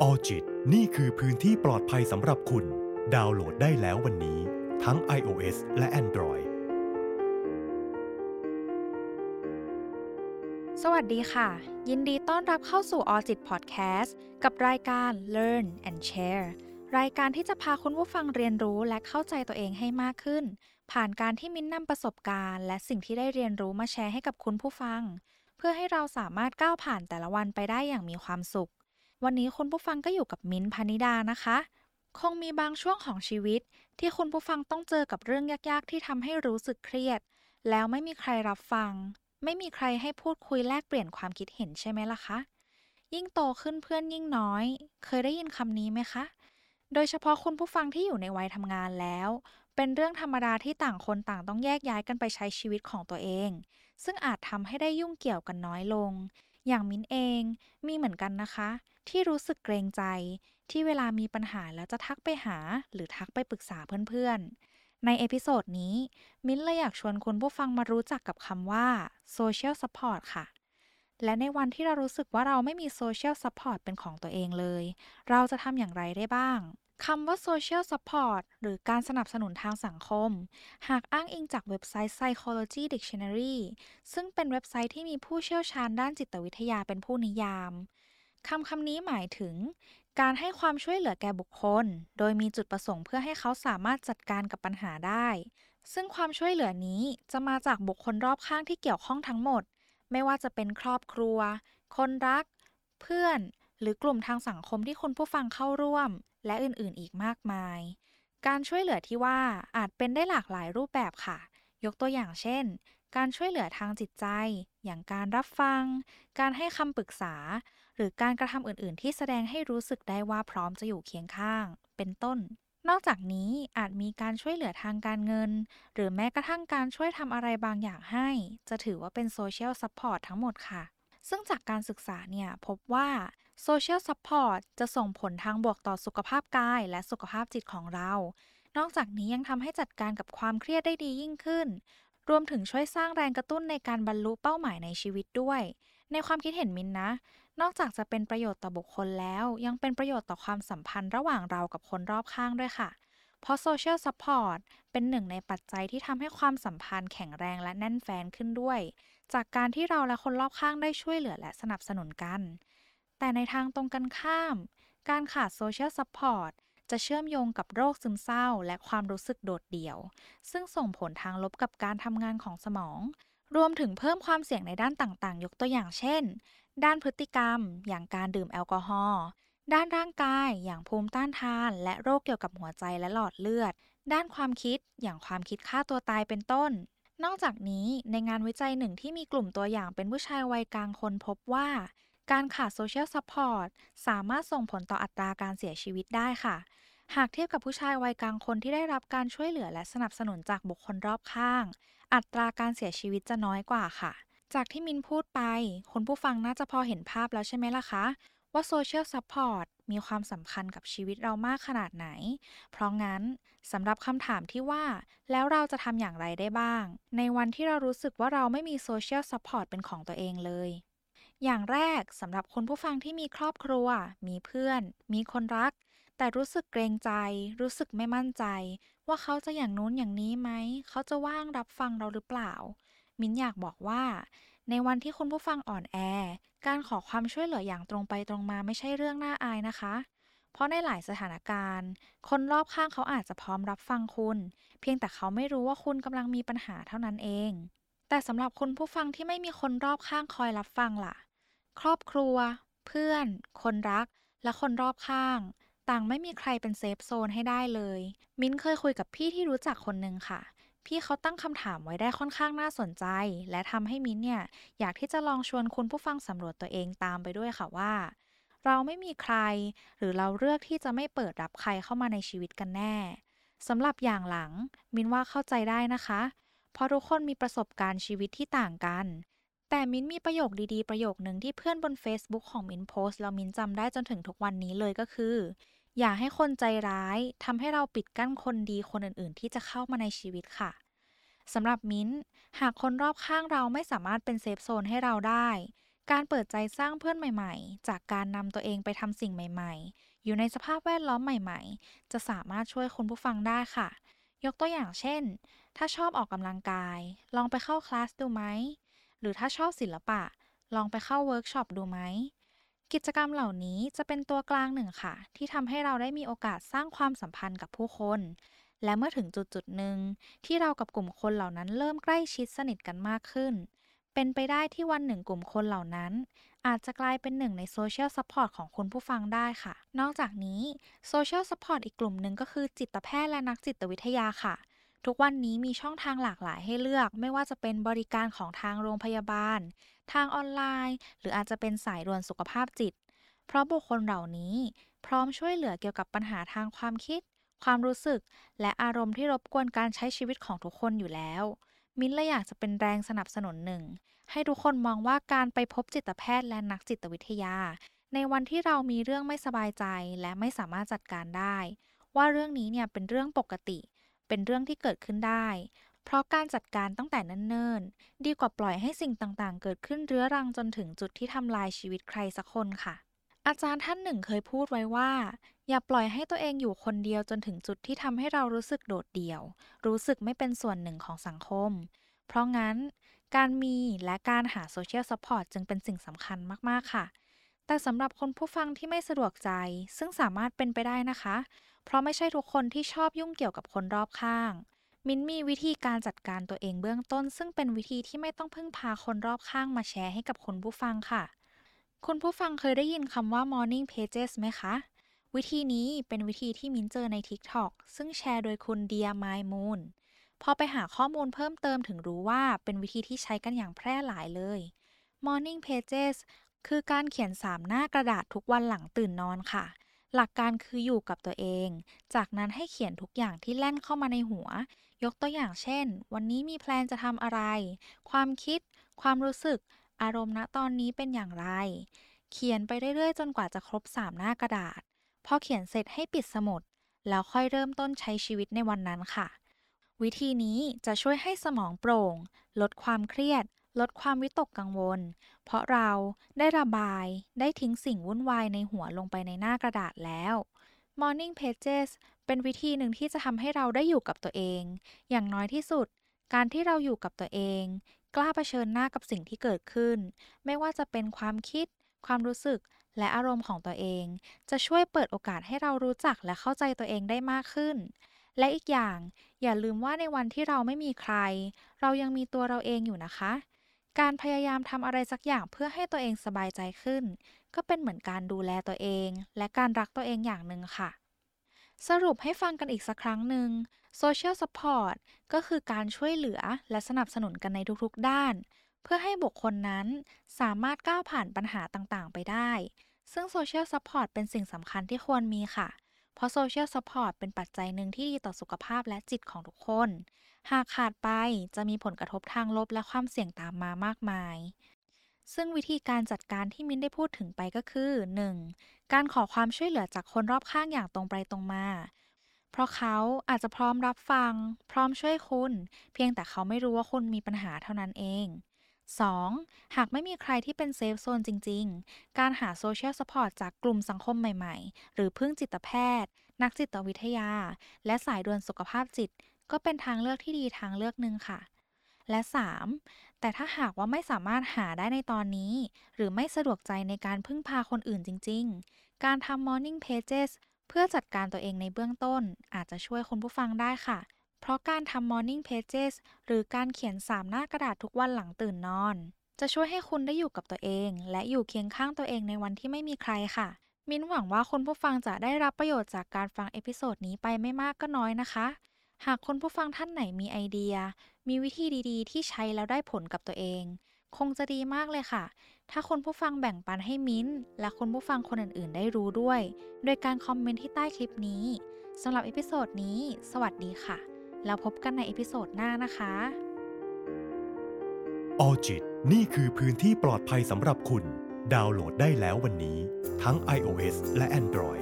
ออจิตนี่คือพื้นที่ปลอดภัยสำหรับคุณ ดาวน์โหลดได้แล้ววันนี้ ทั้ง iOS และ Android สวัสดีค่ะ ยินดีต้อนรับเข้าสู่ออจิตพอดแคสต์กับรายการ Learn and Share รายการที่จะพาคุณผู้ฟังเรียนรู้และเข้าใจตัวเองให้มากขึ้น ผ่านการที่มิ้นนำประสบการณ์ และสิ่งที่ได้เรียนรู้มาแชร์ให้กับคุณผู้ฟัง เพื่อให้เราสามารถก้าวผ่านแต่ละวันไปได้อย่างมีความสุข วันนี้คุณผู้ฟังก็อยู่กับมิ้นท์พนิดานะคะ คงมีบางช่วงของชีวิต ที่คุณผู้ฟังต้องเจอกับเรื่องยากๆ ที่ทำให้รู้สึกเครียด แล้วไม่มีใครรับฟัง ไม่มีใครให้พูดคุยแลกเปลี่ยนความคิดเห็นใช่ไหมล่ะคะ ยิ่งโตขึ้นเพื่อนยิ่งน้อย เคยได้ยินคำนี้ไหมคะ โดยเฉพาะคุณผู้ฟังที่อยู่ในวัยทำงานแล้ว เป็นเรื่องธรรมดาที่ต่างคนต่างต้องแยกย้ายกันไปใช้ชีวิตของตัวเอง ซึ่งอาจทำให้ได้ยุ่งเกี่ยวกันน้อยลง อย่างมิ้นเองมีเหมือนกันนะคะ ที่รู้สึกเกรงใจที่เวลามีปัญหาแล้วจะทักไปหาหรือทักไปปรึกษาเพื่อนๆ ใน episode นี้ มิ้นเลยอยากชวนคุณผู้ฟังมารู้จักกับคำว่า social support ค่ะ และในวันที่เรารู้สึกว่าเราไม่มี social support เป็นของตัวเองเลย เราจะทำอย่างไรได้บ้าง คำว่า social support หรือการสนับสนุนทางสังคม หากอ้างอิงจากเว็บไซต์ Psychology Dictionary ซึ่งเป็นเว็บไซต์ที่มีผู้เชี่ยวชาญด้านจิตวิทยาเป็นผู้นิยามคำคำนี้หมายถึง การให้ความช่วยเหลือแก่บุคคล โดยมีจุดประสงค์เพื่อให้เขาสามารถจัดการกับปัญหาได้ ซึ่งความช่วยเหลือนี้จะมาจากบุคคลรอบข้างที่เกี่ยวข้องทั้งหมด ไม่ว่าจะเป็นครอบครัว คนรัก เพื่อน หรือกลุ่มทางสังคมที่คุณผู้ฟังเข้าร่วม และอื่นๆ อีกมากมาย การช่วยเหลือที่ว่าอาจเป็นได้หลากหลายรูปแบบค่ะ ยกตัวอย่างเช่น การช่วยเหลือทางจิตใจ อย่างการรับฟัง การให้คำปรึกษา หรือการกระทำอื่น ๆ ที่แสดงให้รู้สึกได้ว่าพร้อมจะอยู่เคียงข้าง เป็นต้นนอกจากนี้อาจมีการช่วยเหลือทางการเงิน หรือแม้กระทั่งการช่วยทำอะไรบางอย่างให้ จะถือว่าเป็น social support ทั้งหมดค่ะ ซึ่งจากการศึกษาเนี่ยพบว่า social support จะส่งผลทางบวกต่อสุขภาพกายและสุขภาพจิตของเรา นอกจากนี้ยังทำให้จัดการกับความเครียดได้ดียิ่งขึ้น รวมถึงช่วยสร้างแรงกระตุ้นในการบรรลุเป้าหมายในชีวิตด้วย ในความคิดเห็นมิ้นนะ นอกจากจะเป็นประโยชน์ต่อบุคคลแล้ว ยังเป็นประโยชน์ต่อความสัมพันธ์ระหว่างเรากับคนรอบข้างด้วยค่ะ เพราะ social support เป็นหนึ่งในปัจจัยที่ทำให้ความสัมพันธ์แข็งแรงและแน่นแฟ้นขึ้นด้วย จากการที่เราและคนรอบข้างได้ช่วยเหลือและสนับสนุนกัน แต่ในทางตรงกันข้าม การขาด social support จะเชื่อมโยงกับโรคซึมเศร้าและความรู้สึกโดดเดี่ยว ซึ่งส่งผลทางลบกับการทำงานของสมอง รวมถึงเพิ่มความเสี่ยงในด้านต่างๆ ยกตัวอย่างเช่น ด้านพฤติกรรม อย่างการดื่มแอลกอฮอล์ ด้านร่างกาย อย่างภูมิต้านทาน และโรคเกี่ยวกับหัวใจและหลอดเลือด ด้านความคิด อย่างความคิดฆ่าตัวตายเป็นต้น นอกจากนี้ในงานวิจัยหนึ่งที่มีกลุ่มตัวอย่างเป็นผู้ชายวัยกลางคนพบว่า การขาด social support สามารถส่งผลต่ออัตราการเสียชีวิตได้ค่ะ หากเทียบกับผู้ชายวัยกลางคนที่ได้รับการช่วยเหลือและสนับสนุนจากบุคคลรอบข้าง อัตราการเสียชีวิตจะน้อยกว่าค่ะ จากที่มิ้นพูดไปคุณผู้ฟังน่าจะพอเห็นภาพแล้วใช่ไหมล่ะคะ ว่า social support มีความสำคัญกับชีวิตเรามากขนาดไหน เพราะงั้นสำหรับคำถามที่ว่า แล้วเราจะทำอย่างไรได้บ้าง ในวันที่เรารู้สึกว่าเราไม่มี social support เป็นของตัวเองเลย อย่างแรกสำหรับคุณผู้ฟังที่มีครอบครัว มีเพื่อน มีคนรัก แต่รู้สึกเกรงใจ รู้สึกไม่มั่นใจ ว่าเขาจะอย่างนู้นอย่างนี้ไหม เขาจะว่างรับฟังเราหรือเปล่า มิ้นอยากบอกว่า ในวันที่คุณผู้ฟังอ่อนแอ การขอความช่วยเหลืออย่างตรงไปตรงมาไม่ใช่เรื่องน่าอายนะคะ เพราะในหลายสถานการณ์ คนรอบข้างเขาอาจจะพร้อมรับฟังคุณ เพียงแต่เขาไม่รู้ว่าคุณกำลังมีปัญหาเท่านั้นเองแต่สำหรับคุณผู้ฟังที่ไม่มีคนรอบข้างคอยรับฟังล่ะ ครอบครัว เพื่อน คนรัก และคนรอบข้าง ต่างไม่มีใครเป็นเซฟโซนให้ได้เลย มิ้นเคยคุยกับพี่ที่รู้จักคนหนึ่งค่ะ พี่เขาตั้งคำถามไว้ได้ค่อนข้างน่าสนใจ และทำให้มิ้นเนี่ยอยากที่จะลองชวนคุณผู้ฟังสำรวจตัวเองตามไปด้วยค่ะว่า เราไม่มีใคร หรือเราเลือกที่จะไม่เปิดรับใครเข้ามาในชีวิตกันแน่สำหรับอย่างหลัง มินว่าเข้าใจได้นะคะ เพราะทุกคนมีประสบการณ์ชีวิตที่ต่างกัน แต่มิ้นมีประโยคดีๆ ประโยคหนึ่งที่เพื่อนบน Facebook ของมิ้นโพสต์แล้วมิ้นจำได้จนถึงทุกวันนี้เลยก็คือ อย่าให้คนใจร้ายทำให้เราปิดกั้นคนดีคนอื่นๆ ที่จะเข้ามาในชีวิตค่ะสำหรับมิ้นหากคนรอบข้างเราไม่สามารถเป็นเซฟโซนให้เราได้ การเปิดใจสร้างเพื่อนใหม่ๆ จากการนำตัวเองไปทำสิ่งใหม่ๆ อยู่ในสภาพแวดล้อมใหม่ๆ จะสามารถช่วยคุณผู้ฟังได้ค่ะ ยกตัวอย่างเช่น ถ้าชอบออกกำลังกาย ลองไปเข้าคลาสดูไหม หรือถ้าชอบศิลปะ ลองไปเข้าเวิร์กช็อปดูไหม กิจกรรมเหล่านี้จะเป็นตัวกลางหนึ่งค่ะ ที่ทำให้เราได้มีโอกาสสร้างความสัมพันธ์กับผู้คน และเมื่อถึงจุดจุดหนึ่งที่เรากับกลุ่มคนเหล่านั้นเริ่มใกล้ชิดสนิทกันมากขึ้น เป็นไปได้ที่วันหนึ่งกลุ่มคนเหล่านั้น อาจจะกลายเป็นหนึ่งใน social support ของคุณผู้ฟังได้ค่ะ นอกจากนี้ social support อีกกลุ่มหนึ่งก็คือจิตแพทย์และนักจิตวิทยาค่ะ ทุกวันนี้มีช่องทางหลากหลายให้เลือก ไม่ว่าจะเป็นบริการของทางโรงพยาบาล ทางออนไลน์ หรืออาจจะเป็นสายด่วนสุขภาพจิต เพราะบุคคลเหล่านี้ พร้อมช่วยเหลือเกี่ยวกับปัญหาทางความคิด ความรู้สึก และอารมณ์ที่รบกวนการใช้ชีวิตของทุกคนอยู่แล้ว มิ้นเลยอยากจะเป็นแรงสนับสนุนหนึ่ง ให้ทุกคนมองว่าการไปพบจิตแพทย์และนักจิตวิทยา ในวันที่เรามีเรื่องไม่สบายใจและไม่สามารถจัดการได้ ว่าเรื่องนี้เนี่ยเป็นเรื่องปกติเเป็นเรื่องที่เกิดขึ้นได้ เพราะการจัดการตั้งแต่เนิ่นๆดีกว่าปล่อยให้สิ่งต่างๆ เกิดขึ้นเรื้อรังจนถึงจุดที่ทำลายชีวิตใครสักคนค่ะ อาจารย์ท่านหนึ่งเคยพูดไว้ว่า อย่าปล่อยให้ตัวเองอยู่คนเดียวจนถึงจุดที่ทำให้เรารู้สึกโดดเดี่ยว รู้สึกไม่เป็นส่วนหนึ่งของสังคม เพราะงั้น การมีและการหา social support จึงเป็นสิ่งสำคัญมากๆค่ะ แต่สำหรับคุณผู้ฟังที่ไม่สะดวกใจ ซึ่งสามารถเป็นไปได้นะคะ เพราะไม่ใช่ทุกคนที่ชอบยุ่งเกี่ยวกับคนรอบข้าง มิ้นมีวิธีการจัดการตัวเองเบื้องต้น ซึ่งเป็นวิธีที่ไม่ต้องพึ่งพาคนรอบข้างมาแชร์ให้กับคุณผู้ฟังค่ะ คุณผู้ฟังเคยได้ยินคำว่า morning pages ไหมคะ วิธีนี้เป็นวิธีที่มินเจอใน TikTok ซึ่งแชร์โดยคุณ Dear My Moon พอไปหาข้อมูลเพิ่มเติมถึงรู้ว่าเป็นวิธีที่ใช้กันอย่างแพร่หลายเลย Morning Pages คือการเขียน 3 หน้ากระดาษทุกวันหลังตื่นนอนค่ะ หลักการคืออยู่กับตัวเอง จากนั้นให้เขียนทุกอย่างที่แล่นเข้ามาในหัว ยกตัวอย่างเช่น วันนี้มีแพลนจะทำอะไร ความคิด ความรู้สึก อารมณ์ณตอนนี้เป็นอย่างไร เขียนไปเรื่อยๆ จนกว่าจะครบ 3 หน้ากระดาษ พอเขียนเสร็จให้ปิดสมุด แล้วค่อยเริ่มต้นใช้ชีวิตในวันนั้นค่ะ วิธีนี้จะช่วยให้สมองโปร่ง ลดความเครียด ลดความวิตกกังวล เพราะเราได้ระบายได้ทิ้งสิ่งวุ่นวายในหัวลงไปในหน้ากระดาษแล้ว Morning Pages เป็นวิธีหนึ่งที่จะทำให้เราได้อยู่กับตัวเอง อย่างน้อยที่สุด การที่เราอยู่กับตัวเอง กล้าเผชิญหน้ากับสิ่งที่เกิดขึ้น ไม่ว่าจะเป็นความคิด ความรู้สึก และอารมณ์ของตัวเอง จะช่วยเปิดโอกาสให้เรารู้จักและเข้าใจตัวเองได้มากขึ้น และอีกอย่าง อย่าลืมว่าในวันที่เราไม่มีใคร เรายังมีตัวเราเองอยู่นะคะ การพยายามทำอะไรสักอย่างเพื่อให้ตัวเองสบายใจขึ้น ก็เป็นเหมือนการดูแลตัวเอง และการรักตัวเองอย่างหนึ่งค่ะ สรุปให้ฟังกันอีกสักครั้งหนึ่ง Social Support ก็คือการช่วยเหลือและสนับสนุนกันในทุกๆ ด้าน เพื่อให้บุคคลนั้นสามารถก้าวผ่านปัญหาต่างๆ ไปได้ ซึ่ง Social Support เป็นสิ่งสำคัญที่ควรมีค่ะ เพราะ Social Support เป็นปัจจัยหนึ่งที่ดีต่อสุขภาพและจิตของทุกคน หากขาดไปจะมีผลกระทบทางลบและความเสี่ยงตามมามากมาย ซึ่งวิธีการจัดการที่มิ้นได้พูดถึงไปก็คือ 1. การขอความช่วยเหลือจากคนรอบข้างอย่างตรงไปตรงมา เพราะเขาอาจจะพร้อมรับฟัง พร้อมช่วยคุณ เพียงแต่เขาไม่รู้ว่าคุณมีปัญหาเท่านั้นเอง 2. หากไม่มีใครที่เป็น safe zone จริง ๆ การหา social support จากกลุ่มสังคมใหม่ ๆ หรือพึ่งจิตแพทย์ นักจิตวิทยา และสายด่วนสุขภาพจิต ก็เป็นทางเลือกที่ดีทางเลือกหนึ่งค่ะ และ 3. แต่ถ้าหากว่าไม่สามารถหาได้ในตอนนี้ หรือไม่สะดวกใจในการพึ่งพาคนอื่นจริง ๆ การทำ Morning Pages เพื่อจัดการตัวเองในเบื้องต้น อาจจะช่วยคุณผู้ฟังได้ค่ะ เพราะการทำ Morning Pages หรือการเขียน 3 หน้ากระดาษทุกวันหลังตื่นนอน จะช่วยให้คุณได้อยู่กับตัวเอง และอยู่เคียงข้างตัวเองในวันที่ไม่มีใครค่ะ มิ้นหวังว่าคุณผู้ฟังจะได้รับประโยชน์จากการฟัง episode นี้ไปไม่มากก็น้อยนะคะ หากคุณผู้ฟังท่านไหนมีไอเดีย มีวิธีดีๆ ที่ใช้แล้วได้ผลกับตัวเอง คงจะดีมากเลยค่ะ ถ้าคุณผู้ฟังแบ่งปันให้มิ้นและคุณผู้ฟังคนอื่นๆ ได้รู้ด้วย โดยการคอมเมนต์ที่ใต้คลิปนี้สำหรับ episode นี้ สวัสดีค่ะ แล้วพบกันใน episode หน้านะคะออจิตนี่คือพื้นที่ปลอดภัยสำหรับคุณ ดาวน์โหลดได้แล้ววันนี้ ทั้ง iOS และ Android